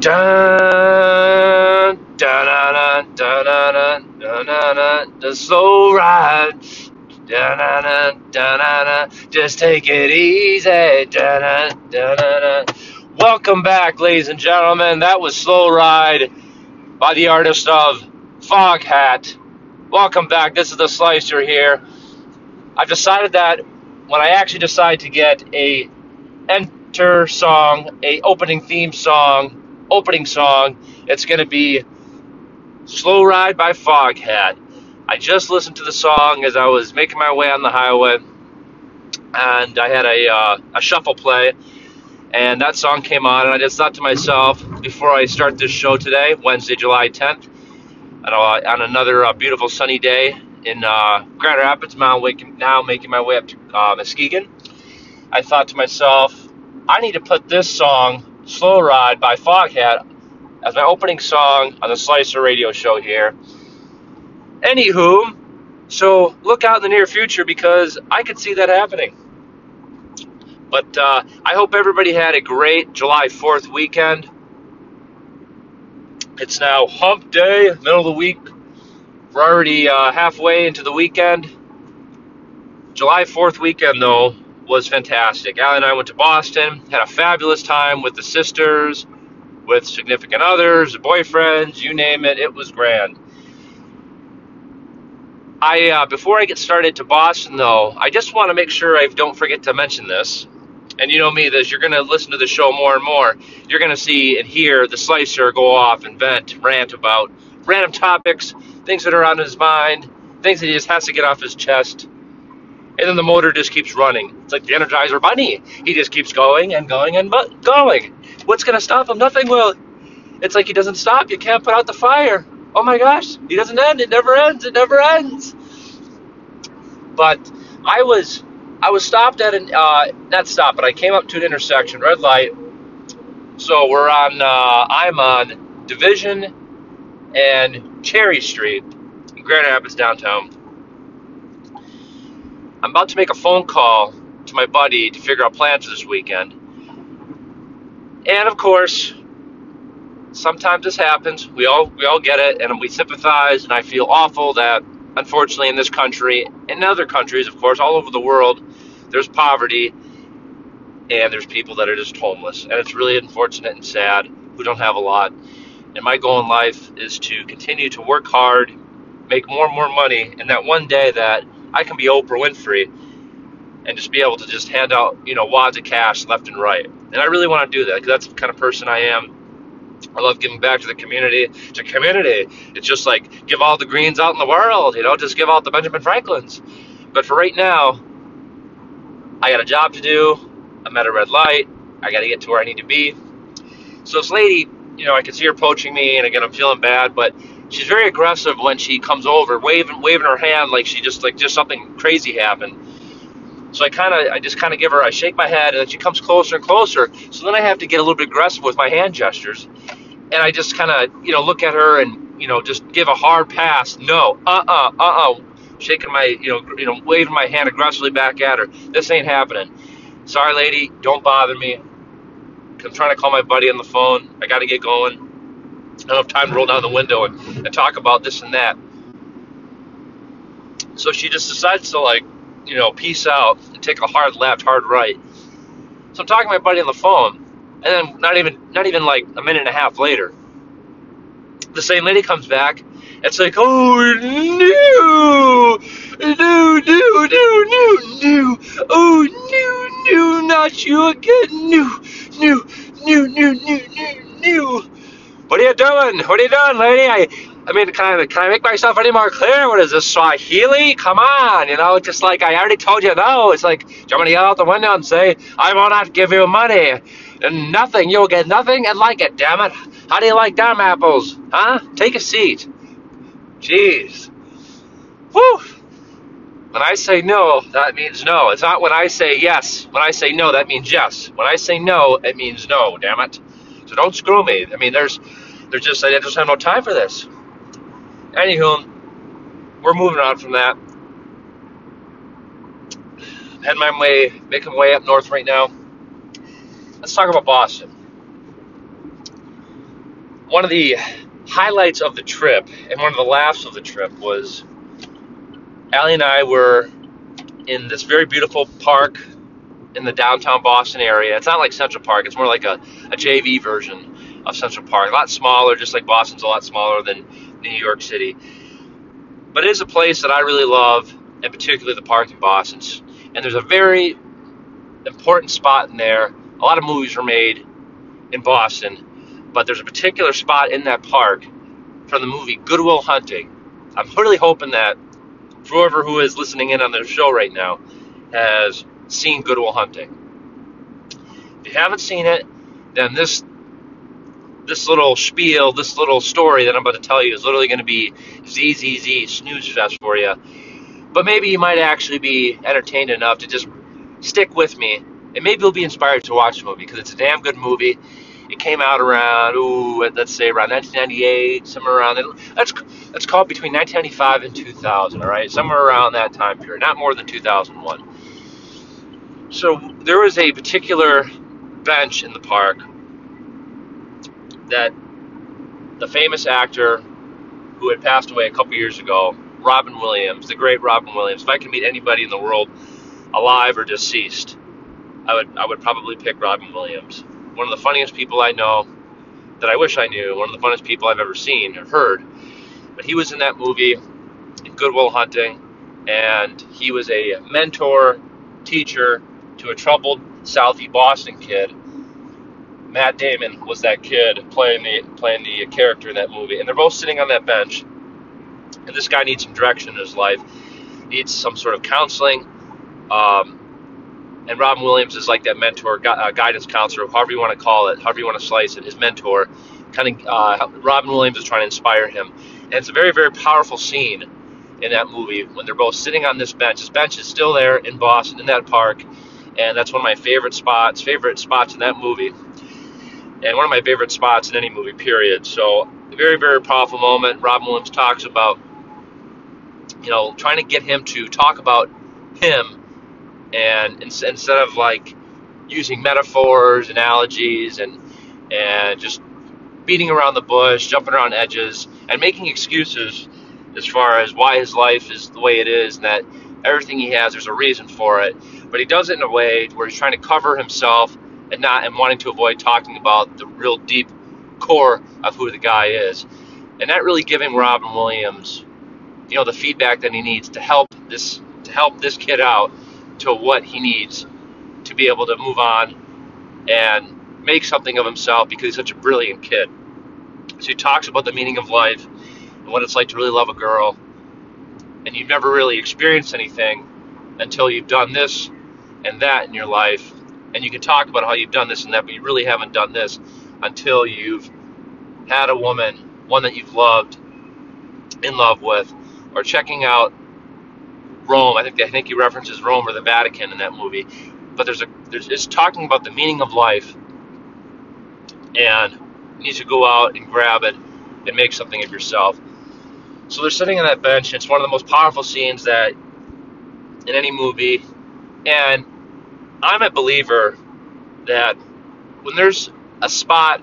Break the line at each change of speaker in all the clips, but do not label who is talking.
Dun, dun, dun, dun, dun, dun, dun, dun, the slow ride. Dun, dun, dun, dun, dun, dun, just take it easy. Dun, dun, dun, dun, dun. Welcome back, ladies and gentlemen. That was Slow Ride by the artist of Foghat. Welcome back. This is the Slicer here. I've decided that when I actually decide to get a enter song, a opening theme song, opening song, it's going to be Slow Ride by Foghat. I just listened to the song as I was making my way on the highway, and I had a, uh, a shuffle play, and that song came on, and I just thought to myself, before I start this show today, Wednesday, July 10th, and, uh, on another uh, beautiful sunny day in uh, Grand Rapids, now, now making my way up to uh, Muskegon, I thought to myself, I need to put this song Slow Ride by Foghat as my opening song on the Slicer radio show here. Anywho, so look out in the near future because I could see that happening. But uh, I hope everybody had a great July 4th weekend. It's now hump day, middle of the week. We're already uh, halfway into the weekend. July 4th weekend, though, was fantastic. Allie and I went to Boston, had a fabulous time with the sisters, with significant others, boyfriends, you name it. It was grand. I uh, before I get started to Boston, though, I just want to make sure I don't forget to mention this. And you know me, as you're going to listen to the show more and more, you're going to see and hear the slicer go off and vent, rant about random topics, things that are on his mind, things that he just has to get off his chest and then the motor just keeps running. It's like the Energizer Bunny. He just keeps going and going and going. What's going to stop him? Nothing will. It's like he doesn't stop. You can't put out the fire. Oh my gosh, he doesn't end. It never ends. It never ends. But I was, I was stopped at an, uh, not stopped, but I came up to an intersection, red light. So we're on, uh, I'm on Division and Cherry Street in Grand Rapids downtown I'm about to make a phone call to my buddy to figure out plans for this weekend. And of course, sometimes this happens. We all we all get it, and we sympathize. And I feel awful that, unfortunately, in this country and other countries, of course, all over the world, there's poverty, and there's people that are just homeless, and it's really unfortunate and sad who don't have a lot. And my goal in life is to continue to work hard, make more and more money, and that one day that I can be Oprah Winfrey and just be able to just hand out, you know, wads of cash left and right. And I really want to do that because that's the kind of person I am. I love giving back to the community. To community, it's just like give all the greens out in the world, you know, just give out the Benjamin Franklins. But for right now, I got a job to do. I'm at a red light. I got to get to where I need to be. So this lady, you know, I can see her poaching me, and again, I'm feeling bad, but she's very aggressive when she comes over, waving waving her hand like she just like just something crazy happened. So I kind of I just kind of give her I shake my head and then she comes closer and closer. So then I have to get a little bit aggressive with my hand gestures, and I just kind of you know look at her and you know just give a hard pass. No, uh uh uh uh, shaking my you know you know waving my hand aggressively back at her. This ain't happening. Sorry, lady, don't bother me. I'm trying to call my buddy on the phone. I got to get going. I don't have time to roll down the window and, and talk about this and that. So she just decides to like, you know, peace out and take a hard left, hard right. So I'm talking to my buddy on the phone, and then not even not even like a minute and a half later, the same lady comes back. It's like, oh no, no, no, no, no, no, oh no, no, not you again, no, no, no, no, no, no, no. What are you doing? What are you doing, lady? I, I mean, can I, can I make myself any more clear? What is this, Swahili? Come on, you know, just like I already told you no. It's like, do you want me to yell out the window and say, I will not give you money? And nothing, you'll get nothing and like it, damn it. How do you like them apples? Huh? Take a seat. Jeez. Whew. When I say no, that means no. It's not when I say yes. When I say no, that means yes. When I say no, it means no, damn it. So don't screw me. I mean, there's, there's just I just have no time for this. Anywho, we're moving on from that. Heading my way, making my way up north right now. Let's talk about Boston. one of the highlights of the trip and one of the laughs of the trip was Allie and I were in this very beautiful park in the downtown Boston area. It's not like Central Park, it's more like a, a JV version of Central Park. A lot smaller, just like Boston's a lot smaller than New York City. But it is a place that I really love, and particularly the park in Boston. And there's a very important spot in there. A lot of movies were made in Boston, but there's a particular spot in that park from the movie Good Will Hunting. I'm really hoping that whoever who is listening in on the show right now has seen Good Will Hunting. If you haven't seen it, then this this little spiel, this little story that I'm about to tell you is literally going to be ZZZ snooze fest for you. But maybe you might actually be entertained enough to just stick with me, and maybe you'll be inspired to watch the movie because it's a damn good movie. It came out around, ooh, let's say around 1998, somewhere around. Let's let's call it between 1995 and 2000. All right, somewhere around that time period, not more than 2001. So there was a particular bench in the park that the famous actor who had passed away a couple years ago, Robin Williams, the great Robin Williams. If I could meet anybody in the world, alive or deceased, I would I would probably pick Robin Williams. One of the funniest people I know that I wish I knew. One of the funniest people I've ever seen or heard. But he was in that movie, in Good Will Hunting, and he was a mentor, teacher, to a troubled Southie Boston kid. Matt Damon was that kid playing the playing the character in that movie, and they're both sitting on that bench. And this guy needs some direction in his life, needs some sort of counseling. Um, and Robin Williams is like that mentor, uh, guidance counselor, however you want to call it, however you want to slice it. His mentor, kind of. Uh, Robin Williams is trying to inspire him, and it's a very very powerful scene in that movie when they're both sitting on this bench. This bench is still there in Boston in that park and that's one of my favorite spots, favorite spots in that movie, and one of my favorite spots in any movie. Period. So, very, very powerful moment. Robin Williams talks about, you know, trying to get him to talk about him, and instead of like using metaphors, analogies, and and just beating around the bush, jumping around edges, and making excuses as far as why his life is the way it is, and that everything he has, there's a reason for it. But he does it in a way where he's trying to cover himself and not and wanting to avoid talking about the real deep core of who the guy is, and that really giving Robin Williams, you know, the feedback that he needs to help this to help this kid out to what he needs to be able to move on and make something of himself because he's such a brilliant kid. So he talks about the meaning of life and what it's like to really love a girl, and you've never really experienced anything until you've done this and that in your life. And you can talk about how you've done this and that, but you really haven't done this until you've had a woman, one that you've loved, in love with, or checking out Rome. I think I think he references Rome or the Vatican in that movie. But there's a there's it's talking about the meaning of life, and you need to go out and grab it and make something of yourself. So they're sitting on that bench. It's one of the most powerful scenes that in any movie and I'm a believer that when there's a spot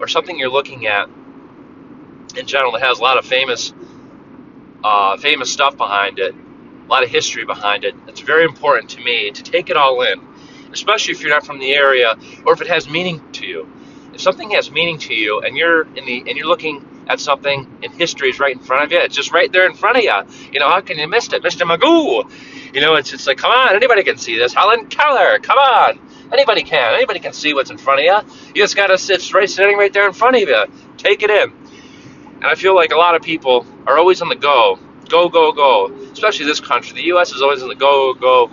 or something you're looking at in general that has a lot of famous uh, famous stuff behind it, a lot of history behind it, it's very important to me to take it all in, especially if you're not from the area or if it has meaning to you. If something has meaning to you and you're in the and you're looking at something and history is right in front of you, it's just right there in front of you. You know, how can you miss it? Mr. Magoo, you know, it's it's like, come on, anybody can see this. Helen Keller, come on. Anybody can. Anybody can see what's in front of you. You just gotta sit right sitting right there in front of you. Take it in. And I feel like a lot of people are always on the go. Go, go, go. Especially this country. The US is always on the go, go.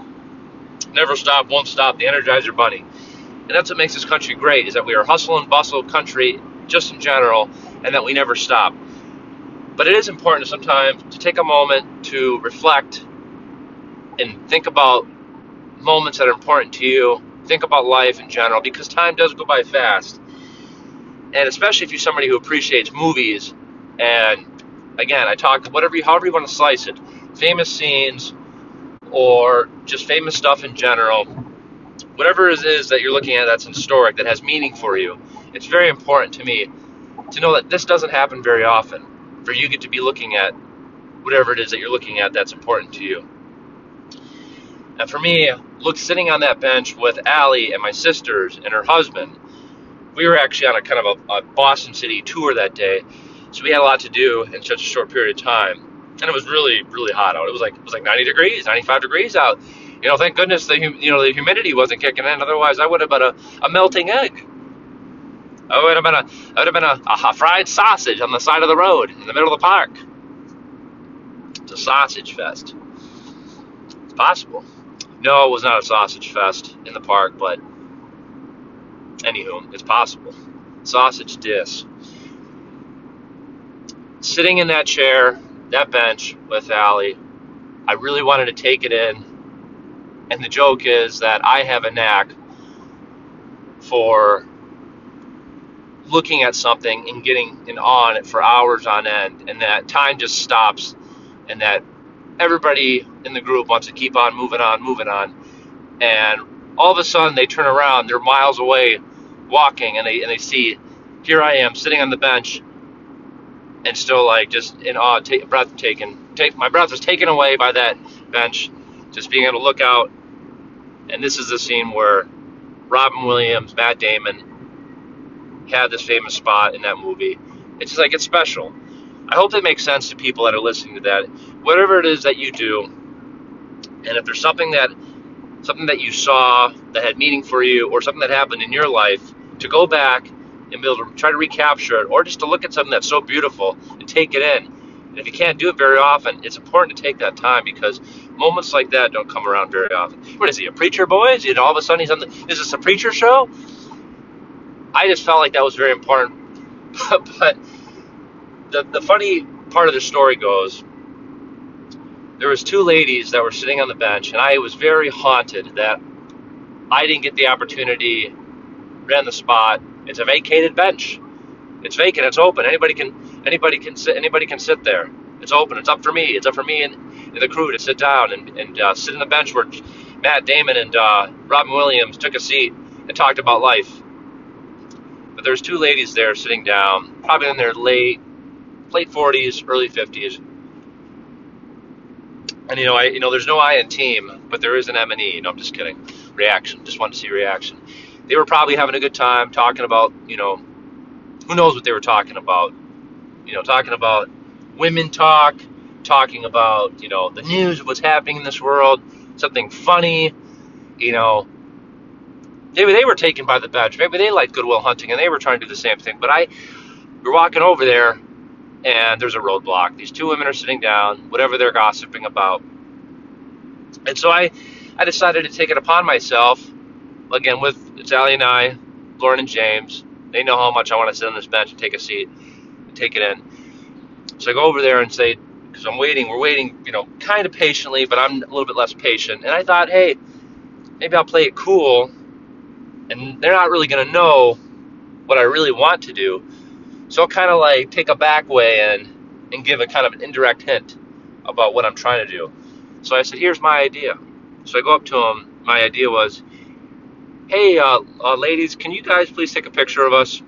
Never stop, won't stop, the Energizer Bunny. And that's what makes this country great, is that we are a hustle and bustle country just in general, and that we never stop. But it is important sometimes to take a moment to reflect and think about moments that are important to you. Think about life in general because time does go by fast. And especially if you're somebody who appreciates movies and again, I talk whatever you, however you want to slice it, famous scenes or just famous stuff in general, whatever it is that you're looking at that's historic, that has meaning for you. It's very important to me to know that this doesn't happen very often. For you get to be looking at whatever it is that you're looking at that's important to you. And for me, look sitting on that bench with Allie and my sisters and her husband. We were actually on a kind of a, a Boston City tour that day, so we had a lot to do in such a short period of time. And it was really, really hot out. It was like it was like 90 degrees, 95 degrees out. You know, thank goodness the you know the humidity wasn't kicking in. Otherwise, I would have been a, a melting egg. Oh, I would have been a I would have been a, a fried sausage on the side of the road in the middle of the park. It's a sausage fest. It's possible. No, it was not a sausage fest in the park, but anywho, it's possible. Sausage dis. Sitting in that chair, that bench with Allie, I really wanted to take it in. And the joke is that I have a knack for looking at something and getting in on it for hours on end, and that time just stops, and that everybody in the group wants to keep on moving on, moving on, and all of a sudden they turn around, they're miles away, walking, and they and they see, here I am sitting on the bench, and still like just in awe, take, breath taken, take my breath was taken away by that bench, just being able to look out, and this is the scene where Robin Williams, Matt Damon had this famous spot in that movie. It's just like it's special. I hope that makes sense to people that are listening to that. Whatever it is that you do, and if there's something that something that you saw that had meaning for you, or something that happened in your life, to go back and be able to try to recapture it, or just to look at something that's so beautiful and take it in. And if you can't do it very often, it's important to take that time because moments like that don't come around very often. What is he, a preacher boy? Is all of a sudden he's on the? Is this a preacher show? I just felt like that was very important. but the the funny part of the story goes, there was two ladies that were sitting on the bench, and I was very haunted that I didn't get the opportunity, ran the spot. It's a vacated bench. It's vacant. It's open. Anybody can anybody can sit. Anybody can sit there. It's open. It's up for me. It's up for me and, and the crew to sit down and, and uh, sit on the bench where Matt Damon and uh, Robin Williams took a seat and talked about life. But there's two ladies there sitting down, probably in their late late 40s, early 50s. And you know, I you know, there's no I in team, but there is an M and E. No, I'm just kidding. Reaction. Just wanted to see reaction. They were probably having a good time talking about, you know, who knows what they were talking about. You know, talking about women talk, talking about, you know, the news of what's happening in this world, something funny, you know, maybe they were taken by the bench. Maybe they liked Good Will Hunting and they were trying to do the same thing. But I, we're walking over there and there's a roadblock. These two women are sitting down, whatever they're gossiping about. And so I, I decided to take it upon myself, again, with it's Allie and I, Lauren and James. They know how much I want to sit on this bench and take a seat and take it in. So I go over there and say, because I'm waiting, we're waiting, you know, kind of patiently, but I'm a little bit less patient. And I thought, hey, maybe I'll play it cool and they're not really going to know what I really want to do. So I'll kind of like take a back way and and give a kind of an indirect hint about what I'm trying to do. So I said, "Here's my idea." So I go up to them. My idea was, "Hey, uh, uh, ladies, can you guys please take a picture of us?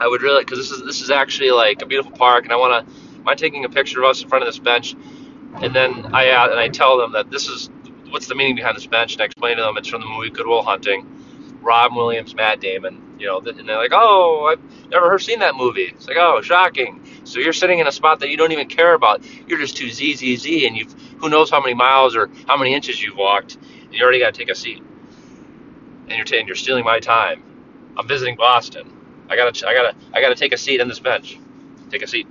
I would really, because this is this is actually like a beautiful park, and I want to mind taking a picture of us in front of this bench." And then I uh, and I tell them that this is what's the meaning behind this bench, and I explain to them it's from the movie Good Will Hunting Rob Williams, Matt Damon, you know, and they're like, oh, I've never seen that movie. It's like, oh, shocking. So you're sitting in a spot that you don't even care about. You're just too ZZZ, and you've who knows how many miles or how many inches you've walked, and you already got to take a seat. And you're t- you're stealing my time. I'm visiting Boston. I gotta I gotta I gotta take a seat on this bench. Take a seat.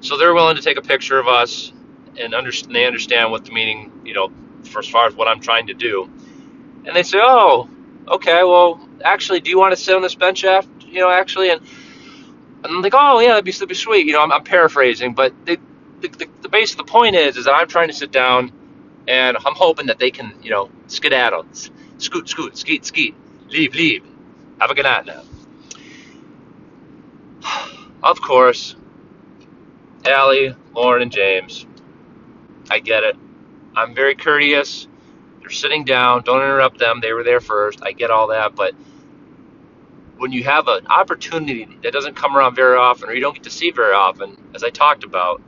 So they're willing to take a picture of us, and, under, they understand what the meaning, you know, for as far as what I'm trying to do and they say, "Oh, okay, well, actually, do you want to sit on this bench after, you know, actually?" And, and I'm like, "Oh, yeah, that'd be, that'd be sweet." You know, I'm, I'm paraphrasing, but they, the, the, the base of the point is, is that I'm trying to sit down, and I'm hoping that they can, you know, skedaddle, scoot, scoot, skeet, skeet, leave, leave, have a good night now. Of course, Allie, Lauren, and James. I get it. I'm very courteous. They're sitting down. Don't interrupt them. They were there first. I get all that, but when you have an opportunity that doesn't come around very often or you don't get to see very often, as I talked about,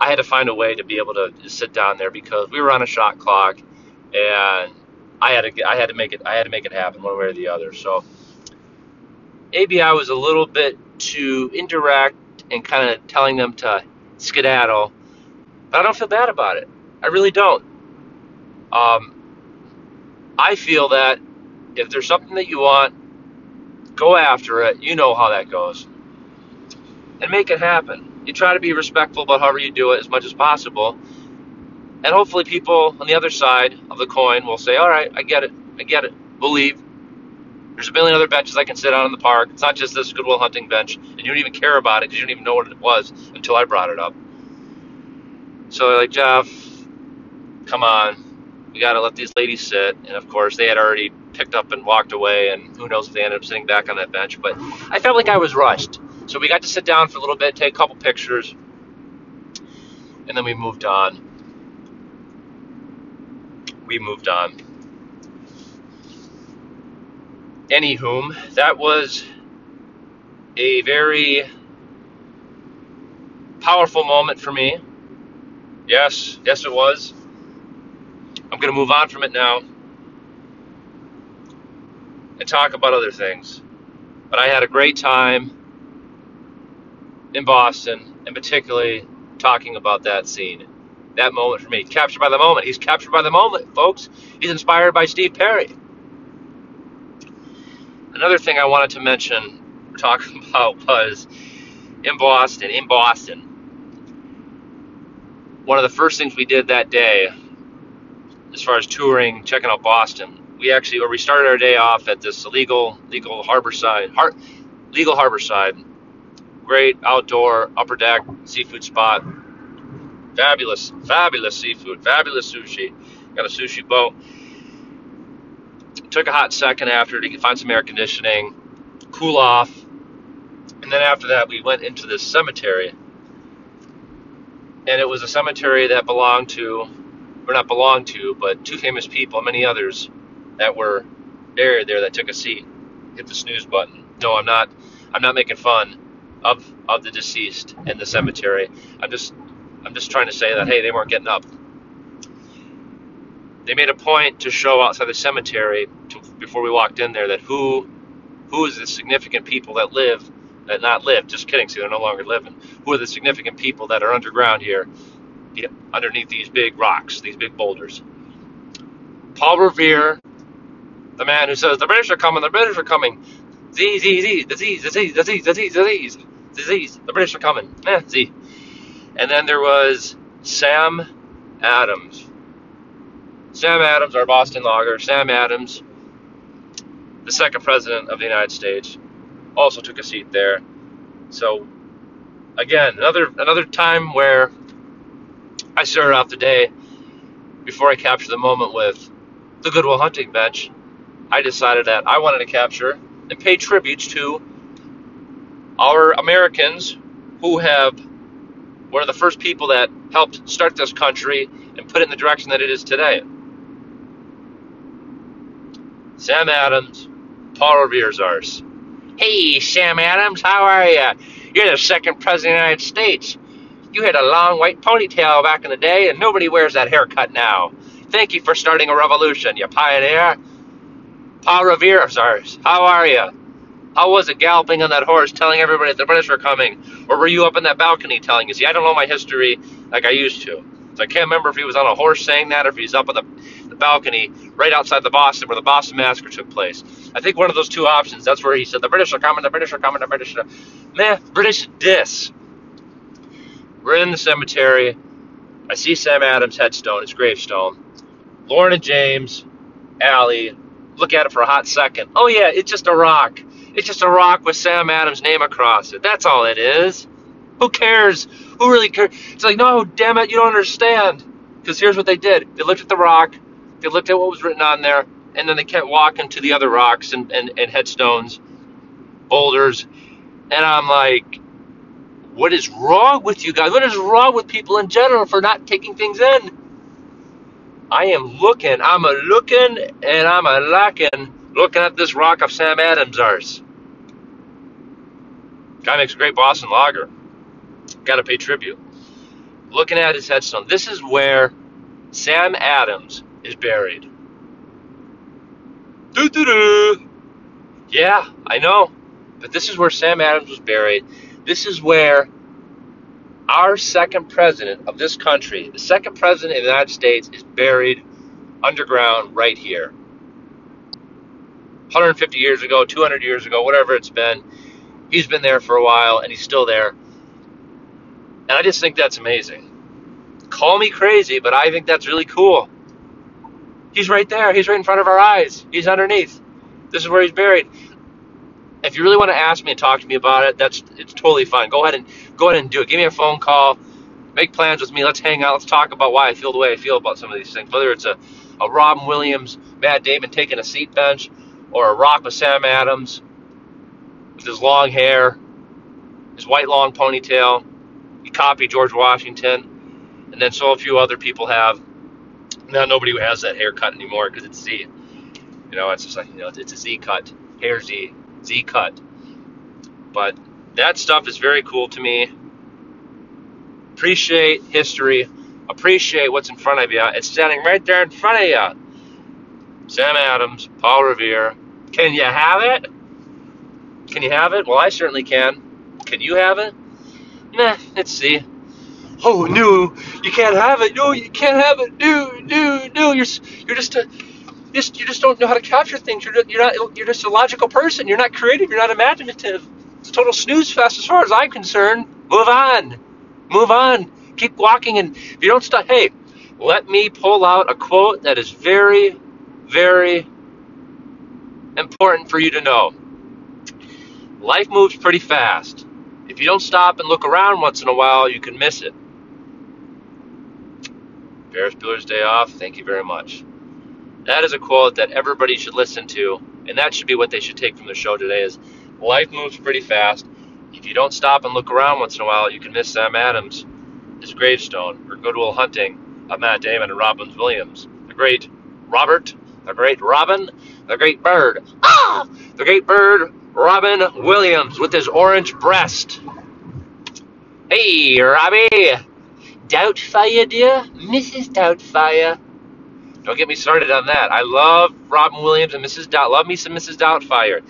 I had to find a way to be able to sit down there because we were on a shot clock and I had to I had to make it I had to make it happen one way or the other. So maybe I was a little bit too indirect and kind of telling them to skedaddle, but I don't feel bad about it. I really don't. Um, I feel that if there's something that you want, go after it. You know how that goes, and make it happen. You try to be respectful about however you do it as much as possible, and hopefully people on the other side of the coin will say, "All right, I get it. I get it. We'll. There's a million other benches I can sit on in the park. It's not just this Good Will Hunting bench, and you don't even care about it because you don't even know what it was until I brought it up. So like Jeff, come on, we got to let these ladies sit. And of course, they had already picked up and walked away, and who knows if they ended up sitting back on that bench. But I felt like I was rushed. So we got to sit down for a little bit, take a couple pictures, and then we moved on. We moved on. Anywhom, that was a very powerful moment for me. Yes, yes, it was. I'm going to move on from it now and talk about other things. But I had a great time in Boston, and particularly talking about that scene, that moment for me. Captured by the moment. He's captured by the moment, folks. He's inspired by Steve Perry. Another thing I wanted to mention, talk about, was in Boston. In Boston, one of the first things we did that day, as far as touring, checking out Boston, we actually, or we started our day off at this illegal, legal, legal Harborside, har, legal Harborside, great outdoor upper deck seafood spot, fabulous, fabulous seafood, fabulous sushi. Got a sushi boat. Took a hot second after to find some air conditioning, cool off, and then after that we went into this cemetery. And it was a cemetery that belonged to, or not belong to, but two famous people, many others that were buried there that took a seat. Hit the snooze button. No, I'm not. I'm not making fun of of the deceased in the cemetery. I'm just I'm just trying to say that hey, they weren't getting up they made a point to show outside the cemetery to, before we walked in there that who who is the significant people that live that not live just kidding see they're no longer living who are the significant people that are underground here yep, underneath these big rocks, these big boulders. Paul Revere, the man who says, the British are coming, the British are coming. Z, Z, Z, disease, disease, disease, disease, disease, disease, the British are coming. Eh, Z. And then there was Sam Adams. Sam Adams, our Boston lager, Sam Adams, the second president of the United States, also took a seat there. So again, another another time where I started off the day before I captured the moment with the Good Will Hunting Bench. I decided that I wanted to capture and pay tributes to our Americans who have one of the first people that helped start this country and put it in the direction that it is today. Sam Adams, Paul Revere's ours. Hey, Sam Adams, how are you? You're the second president of the United States. You had a long white ponytail back in the day, and nobody wears that haircut now. Thank you for starting a revolution, you pioneer. Paul Revere's ours. How are you? How was it galloping on that horse, telling everybody that the British were coming? Or were you up in that balcony telling you? See, I don't know my history like I used to. So I can't remember if he was on a horse saying that or if he's up on the the balcony right outside the Boston where the Boston Massacre took place. I think one of those two options. That's where he said the British are coming, the British are coming, the British are. Man, British dis. We're in the cemetery. I see Sam Adams' headstone, his gravestone. Lauren and James, Allie, look at it for a hot second. Oh yeah, it's just a rock. It's just a rock with Sam Adams' name across it. That's all it is. Who cares? Who really cares? It's like, no, damn it, you don't understand. Because here's what they did. They looked at the rock, they looked at what was written on there, and then they kept walking to the other rocks and, and, and headstones, boulders, and I'm like, what is wrong with you guys? What is wrong with people in general for not taking things in? I am looking, I'm a looking, and I'm a lacking Looking at this rock of Sam Adams arse. Guy makes a great Boston lager. Got to pay tribute. Looking at his headstone. This is where Sam Adams is buried. Doo-doo-doo. Yeah, I know. But this is where Sam Adams was buried. This is where our second president of this country, the second president of the United States, is buried underground right here. 150 years ago, 200 years ago, whatever it's been, he's been there for a while and he's still there. And I just think that's amazing. Call me crazy, but I think that's really cool. He's right there. He's right in front of our eyes. He's underneath. This is where he's buried. If you really want to ask me and talk to me about it, that's it's totally fine. Go ahead and go ahead and do it. Give me a phone call. Make plans with me. Let's hang out. Let's talk about why I feel the way I feel about some of these things. Whether it's a, a Robin Williams, Matt Damon taking a seat bench, or a rock with Sam Adams with his long hair, his white long ponytail. He copied George Washington, and then so a few other people have. Now nobody has that haircut anymore because it's Z. You know, it's just like you know, it's a Z cut, hair Z, Z cut. But that stuff is very cool to me. Appreciate history. Appreciate what's in front of you. It's standing right there in front of you. Sam Adams, Paul Revere. Can you have it? Can you have it? Well, I certainly can. Can you have it? Nah, let's see. Oh no, you can't have it. No, you can't have it. No, no, no. You're you're just a just you just don't know how to capture things. You're you're not you're just a logical person. You're not creative. You're not imaginative. It's a total snooze fest as far as I'm concerned. Move on, move on. Keep walking, and if you don't stop, hey, let me pull out a quote that is very, very important for you to know. Life moves pretty fast. If you don't stop and look around once in a while, you can miss it. Ferris Bueller's Day Off, thank you very much. That is a quote that everybody should listen to, and that should be what they should take from the show today is life moves pretty fast. If you don't stop and look around once in a while, you can miss Sam Adams, his gravestone, or Good Will Hunting of Matt Damon and Robin Williams. The great Robert, the great Robin, the great bird. Ah! The great bird, Robin Williams, with his orange breast. Hey, Robbie! Doubtfire, dear? Mrs. Doubtfire. Don't get me started on that. I love Robin Williams and Mrs. Doubt. Love me some Mrs. Doubtfire.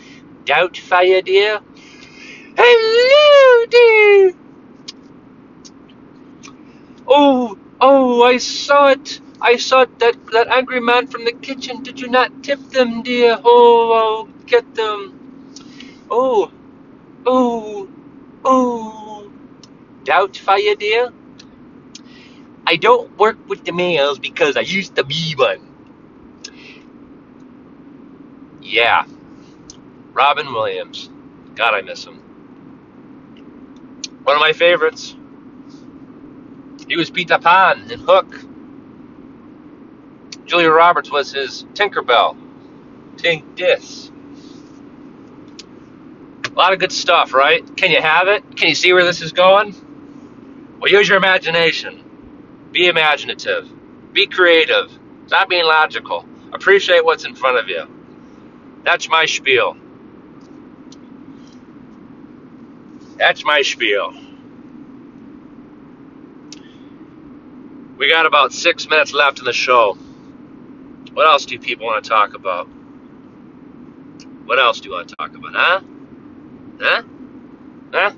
Doubtfire, dear? Hello, dear! Oh, oh, I saw it. I saw that that angry man from the kitchen. Did you not tip them, dear? Oh, I'll get them. Oh, oh, oh. Doubtfire, dear? I don't work with the males because I used to be one. Yeah. Robin Williams. God, I miss him. One of my favorites. He was Peter Pan in Hook. Julia Roberts was his Tinkerbell. Tink this. A lot of good stuff, right? Can you have it? Can you see where this is going? Well, use your imagination. Be imaginative. Be creative. Stop being logical. Appreciate what's in front of you. That's my spiel. That's my spiel. We got about six minutes left in the show. What else do people want to talk about? What else do you want to talk about, huh? Huh? Huh?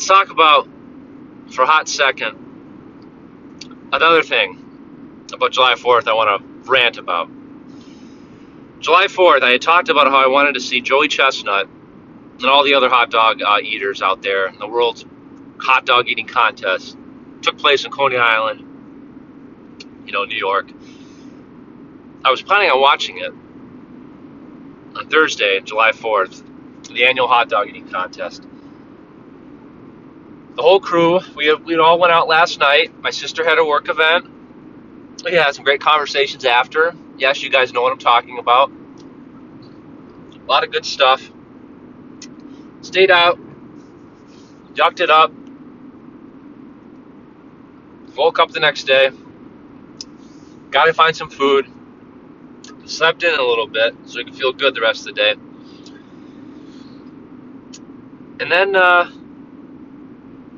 Let's talk about, for a hot second, another thing about July 4th I want to rant about. July 4th, I had talked about how I wanted to see Joey Chestnut and all the other hot dog uh, eaters out there in the world's hot dog eating contest. Took place in Coney Island, you know, New York. I was planning on watching it on Thursday, July 4th, the annual hot dog eating contest the whole crew, we, we all went out last night. My sister had a work event. We had some great conversations after. Yes, you guys know what I'm talking about. A lot of good stuff. Stayed out, ducked it up, woke up the next day, Gotta find some food. Slept in a little bit so we could feel good the rest of the day. And then uh,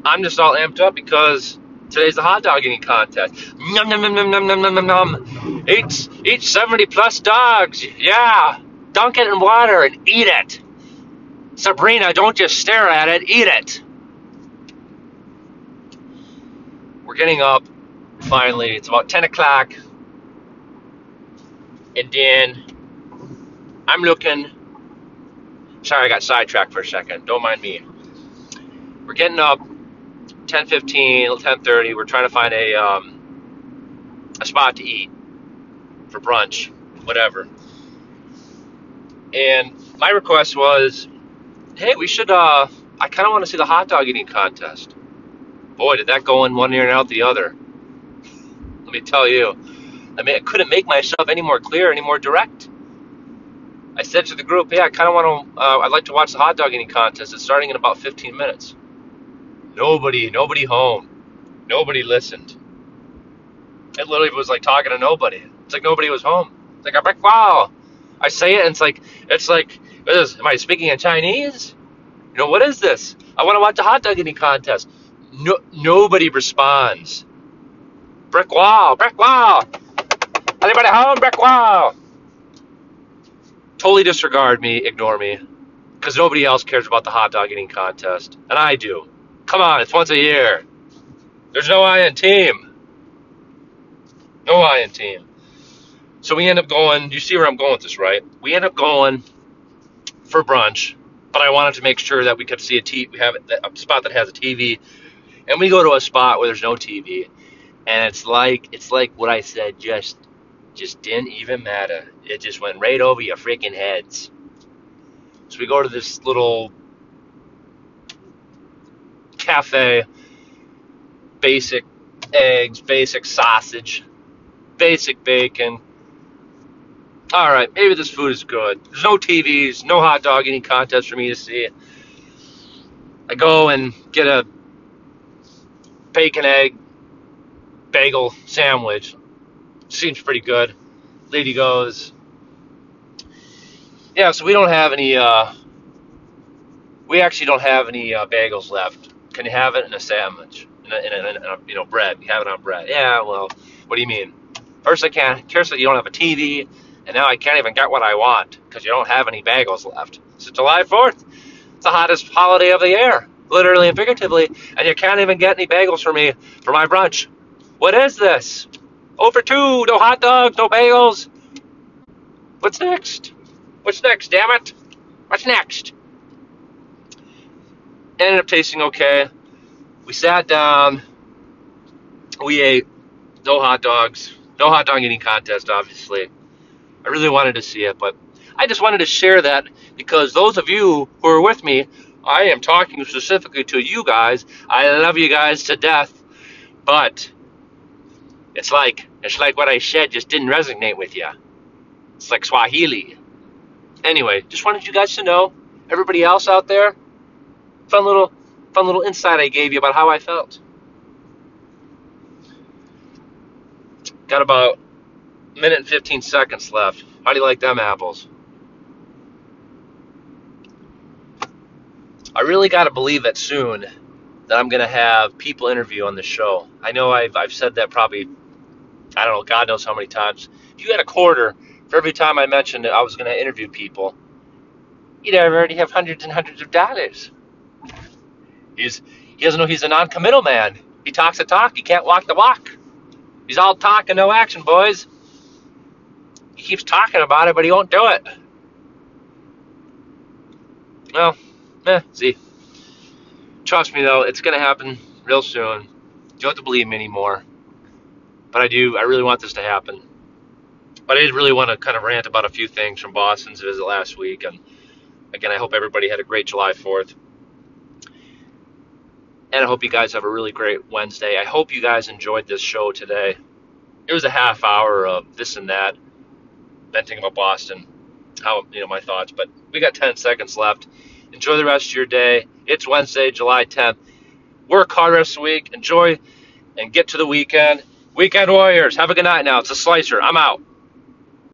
I'm just all amped up because today's the hot dog eating contest. Num num num num num num num num num. Eat eat 70 plus dogs. Yeah. Dunk it in water and eat it. Sabrina, don't just stare at it, eat it. We're getting up finally. It's about 10 o'clock. And then I'm looking. Sorry, I got sidetracked for a second. Don't mind me. We're getting up 10:15, 10:30. We're trying to find a um, a spot to eat for brunch, whatever. And my request was, hey, we should. Uh, I kind of want to see the hot dog eating contest. Boy, did that go in one ear and out the other. Let me tell you. I mean, I couldn't make myself any more clear, any more direct. I said to the group, "Yeah, I kind of want to. Uh, I'd like to watch the hot dog eating contest. It's starting in about 15 minutes." Nobody, nobody home. Nobody listened. It literally was like talking to nobody. It's like nobody was home. It's like I'm like, wow. I say it, and it's like, it's like, am I speaking in Chinese? You know, what is this? I want to watch a hot dog eating contest. No, nobody responds. Brick wall, brick wall. Anybody home? Brick wall. Totally disregard me, ignore me, because nobody else cares about the hot dog eating contest, and I do. Come on, it's once a year. There's no I in team. No I in team. So we end up going, you see where I'm going with this, right? We end up going for brunch, but I wanted to make sure that we could see a T we have a spot that has a TV. And we go to a spot where there's no TV. And it's like it's like what I said just just didn't even matter. It just went right over your freaking heads. So we go to this little cafe, basic eggs, basic sausage, basic bacon. All right, maybe this food is good. There's no TVs, no hot dog eating contest for me to see. I go and get a bacon egg bagel sandwich. Seems pretty good. Lady goes, yeah, so we don't have any. Uh, we actually don't have any uh, bagels left. Can you have it in a sandwich? In a, in a, in a, you know bread. You have it on bread. Yeah. Well, what do you mean? First, I can't. First, you don't have a TV, and now I can't even get what I want because you don't have any bagels left. It's July Fourth. It's the hottest holiday of the year, literally and figuratively, and you can't even get any bagels for me for my brunch. What is this? Over two. No oh, hot dogs. No bagels. What's next? What's next? Damn it! What's next? Ended up tasting okay. We sat down. We ate. No hot dogs. No hot dog eating contest, obviously. I really wanted to see it, but I just wanted to share that because those of you who are with me, I am talking specifically to you guys. I love you guys to death, but it's like it's like what I said just didn't resonate with you. It's like Swahili. Anyway, just wanted you guys to know, everybody else out there, fun little fun little insight I gave you about how I felt. Got about a minute and 15 seconds left. How do you like them apples? I really got to believe that soon that I'm going to have people interview on the show. I know I've, I've said that probably, I don't know, God knows how many times. If you had a quarter for every time I mentioned that I was going to interview people, you'd already have hundreds and hundreds of dollars. He's he doesn't know he's a non-committal man. He talks the talk, he can't walk the walk. He's all talk and no action, boys. He keeps talking about it, but he won't do it. Well, eh, see. Trust me though, it's gonna happen real soon. You don't have to believe me anymore. But I do, I really want this to happen. But I did really want to kind of rant about a few things from Boston's visit last week. And again, I hope everybody had a great July 4th. And I hope you guys have a really great Wednesday. I hope you guys enjoyed this show today. It was a half hour of this and that, venting about Boston, how you know my thoughts. But we got 10 seconds left. Enjoy the rest of your day. It's Wednesday, July 10th. Work hard the week. Enjoy and get to the weekend. Weekend Warriors, have a good night now. It's a slicer. I'm out.